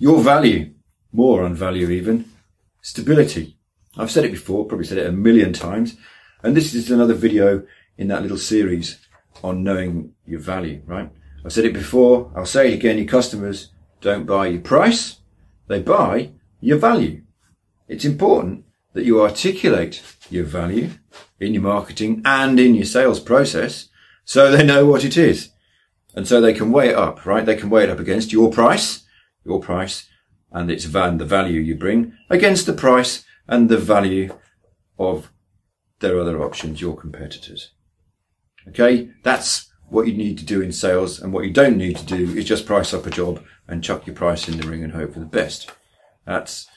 Your value, more on value even, stability. I've said it before, probably said it a million times, and this is another video in that little series on knowing your value, right? I've said it before, I'll say it again, your customers don't buy your price, they buy your value. It's important that you articulate your value in your marketing and in your sales process so they know what it is. And so they can weigh it up, right? They can weigh it up against your price your price and its van, the value you bring against the price and the value of their other options, your competitors. Okay. That's what you need to do in sales. And what you don't need to do is just price up a job and chuck your price in the ring and hope for the best. That's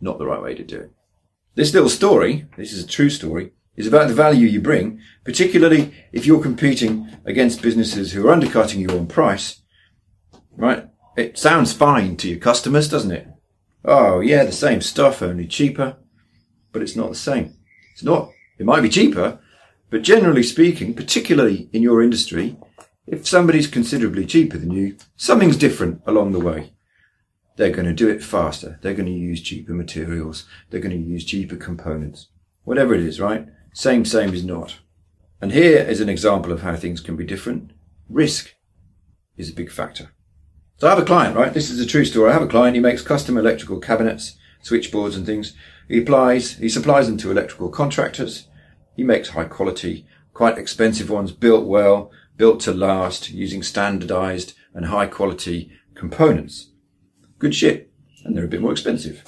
not the right way to do it. This little story, this is a true story, is about the value you bring, particularly if you're competing against businesses who are undercutting you on price, right? It sounds fine to your customers, doesn't it? Oh, yeah, the same stuff, only cheaper. But it's not the same. It's not. It might be cheaper, but generally speaking, particularly in your industry, if somebody's considerably cheaper than you, something's different along the way. They're going to do it faster. They're going to use cheaper materials. They're going to use cheaper components. Whatever it is, right? Same, same is not. And here is an example of how things can be different. Risk is a big factor. So I have a client, right? This is a true story. I have a client. He makes custom electrical cabinets, switchboards and things. He applies, he supplies them to electrical contractors. He makes high quality, quite expensive ones, built well, built to last, using standardized and high quality components. Good shit. And they're a bit more expensive.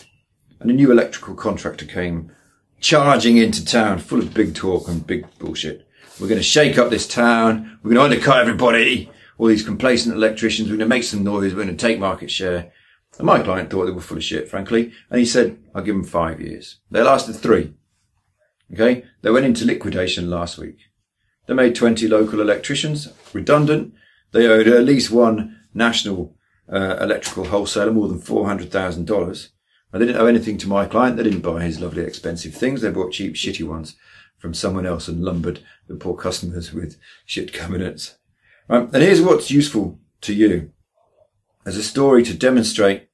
And a new electrical contractor came charging into town full of big talk and big bullshit. We're going to shake up this town. We're going to undercut everybody all these complacent electricians. We're going to make some noise. We're going to take market share. And my client thought they were full of shit, frankly. And he said, I'll give them five years. They lasted three. Okay. They went into liquidation last week. They made 20 local electricians redundant. They owed at least one national uh, electrical wholesaler more than $400,000. They didn't owe anything to my client. They didn't buy his lovely expensive things. They bought cheap, shitty ones from someone else and lumbered the poor customers with shit cabinets. Right? And here's what's useful to you as a story to demonstrate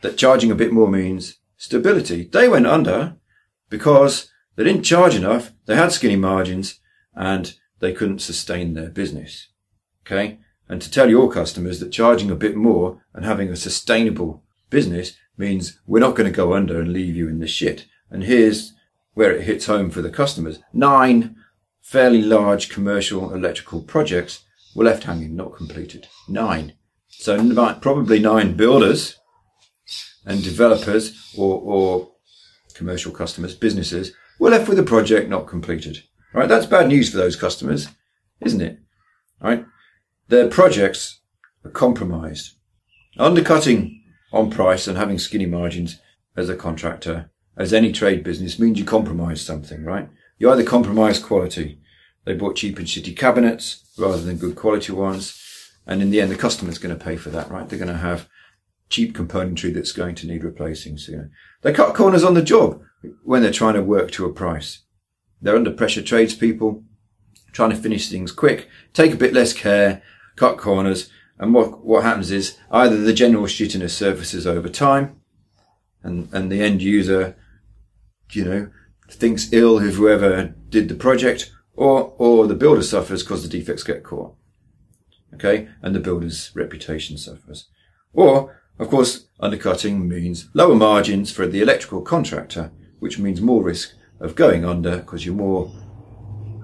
that charging a bit more means stability. They went under because they didn't charge enough. They had skinny margins and they couldn't sustain their business. Okay. And to tell your customers that charging a bit more and having a sustainable business means we're not going to go under and leave you in the shit. And here's where it hits home for the customers. Nine fairly large commercial electrical projects were left hanging, not completed. Nine. So probably nine builders and developers or, or commercial customers, businesses, were left with a project not completed. All right, That's bad news for those customers, isn't it? All right, Their projects are compromised. Undercutting on price and having skinny margins as a contractor, as any trade business, means you compromise something, right? You either compromise quality. They bought cheap and shitty cabinets rather than good quality ones. And in the end, the customer's going to pay for that, right? They're going to have cheap componentry that's going to need replacing. So, you know, they cut corners on the job when they're trying to work to a price. They're under pressure tradespeople, trying to finish things quick, take a bit less care, cut corners. And what, what happens is either the general shittiness surfaces over time and, and the end user, you know, thinks ill of whoever did the project or, or the builder suffers because the defects get caught. Okay. And the builder's reputation suffers. Or, of course, undercutting means lower margins for the electrical contractor, which means more risk of going under because you're more,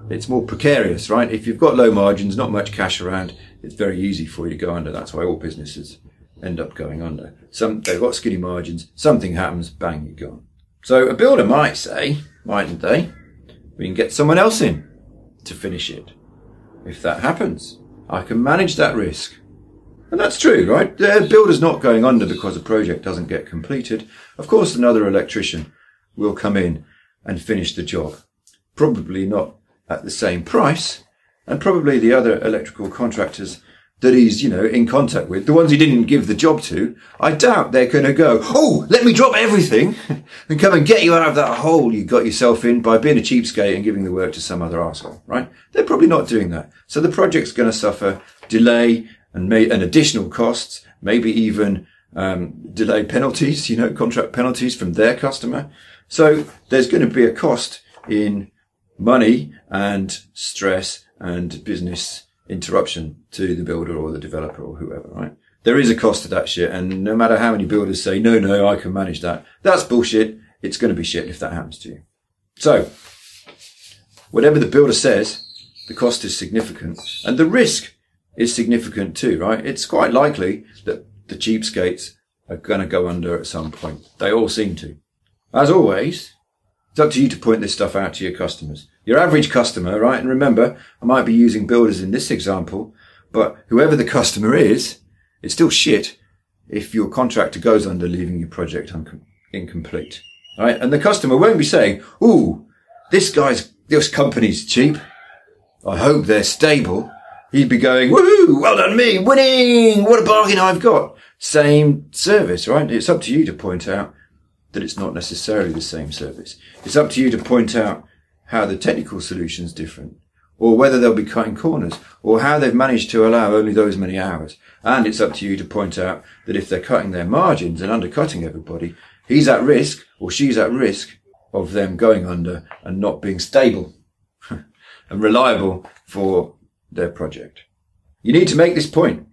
it's more precarious, right? If you've got low margins, not much cash around, it's very easy for you to go under. That's why all businesses end up going under. Some, they've got skinny margins, something happens, bang, you're gone. So a builder might say, mightn't they? We can get someone else in to finish it. If that happens, I can manage that risk. And that's true, right? The builder's not going under because a project doesn't get completed. Of course, another electrician will come in and finish the job. Probably not at the same price, and probably the other electrical contractors that he's, you know, in contact with, the ones he didn't give the job to, I doubt they're going to go, oh, let me drop everything and come and get you out of that hole you got yourself in by being a cheapskate and giving the work to some other asshole, right? They're probably not doing that. So the project's going to suffer delay and may, and additional costs, maybe even, um, delay penalties, you know, contract penalties from their customer. So there's going to be a cost in money and stress and business interruption to the builder or the developer or whoever, right? There is a cost to that shit. And no matter how many builders say, no, no, I can manage that. That's bullshit. It's going to be shit if that happens to you. So whatever the builder says, the cost is significant and the risk is significant too, right? It's quite likely that the cheapskates are going to go under at some point. They all seem to. As always, it's up to you to point this stuff out to your customers. Your average customer, right? And remember, I might be using builders in this example, but whoever the customer is, it's still shit if your contractor goes under leaving your project un- incomplete. Right? And the customer won't be saying, ooh, this guy's, this company's cheap. I hope they're stable. He'd be going, woohoo, well done me, winning, what a bargain I've got. Same service, right? It's up to you to point out that it's not necessarily the same service. It's up to you to point out how the technical solution is different or whether they'll be cutting corners or how they've managed to allow only those many hours. And it's up to you to point out that if they're cutting their margins and undercutting everybody, he's at risk or she's at risk of them going under and not being stable and reliable for their project. You need to make this point.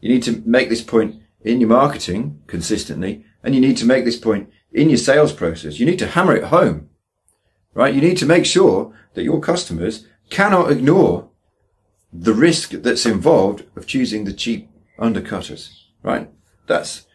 You need to make this point in your marketing consistently and you need to make this point in your sales process. You need to hammer it home, right? You need to make sure that your customers cannot ignore the risk that's involved of choosing the cheap undercutters, right? That's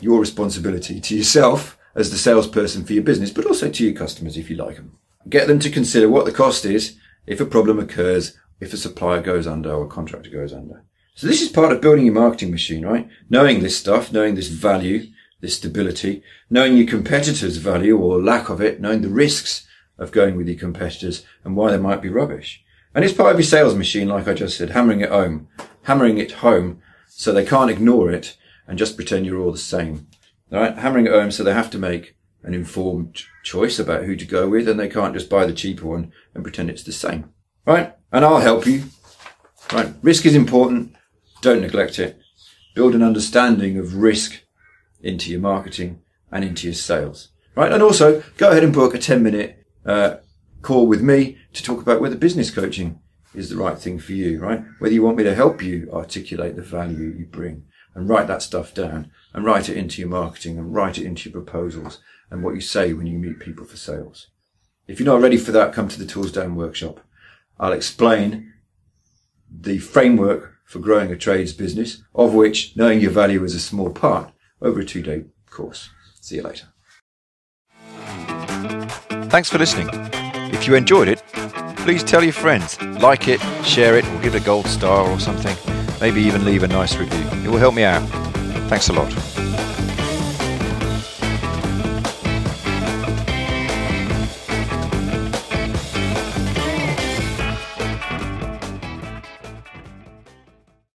your responsibility to yourself as the salesperson for your business, but also to your customers if you like them. Get them to consider what the cost is if a problem occurs, if a supplier goes under or a contractor goes under. So this is part of building your marketing machine, right? Knowing this stuff, knowing this value, this stability, knowing your competitors' value or lack of it, knowing the risks of going with your competitors and why they might be rubbish. And it's part of your sales machine, like I just said, hammering it home, hammering it home so they can't ignore it and just pretend you're all the same. Right? Hammering it home so they have to make an informed choice about who to go with and they can't just buy the cheaper one and pretend it's the same. Right? And I'll help you. Right? Risk is important. Don't neglect it. Build an understanding of risk into your marketing and into your sales. Right. And also go ahead and book a 10 minute, uh, call with me to talk about whether business coaching is the right thing for you, right? Whether you want me to help you articulate the value you bring and write that stuff down and write it into your marketing and write it into your proposals and what you say when you meet people for sales. If you're not ready for that, come to the Tools Down workshop. I'll explain the framework for growing a trades business, of which knowing your value is a small part over a two day course. See you later. Thanks for listening. If you enjoyed it, please tell your friends, like it, share it, or give it a gold star or something. Maybe even leave a nice review. It will help me out. Thanks a lot.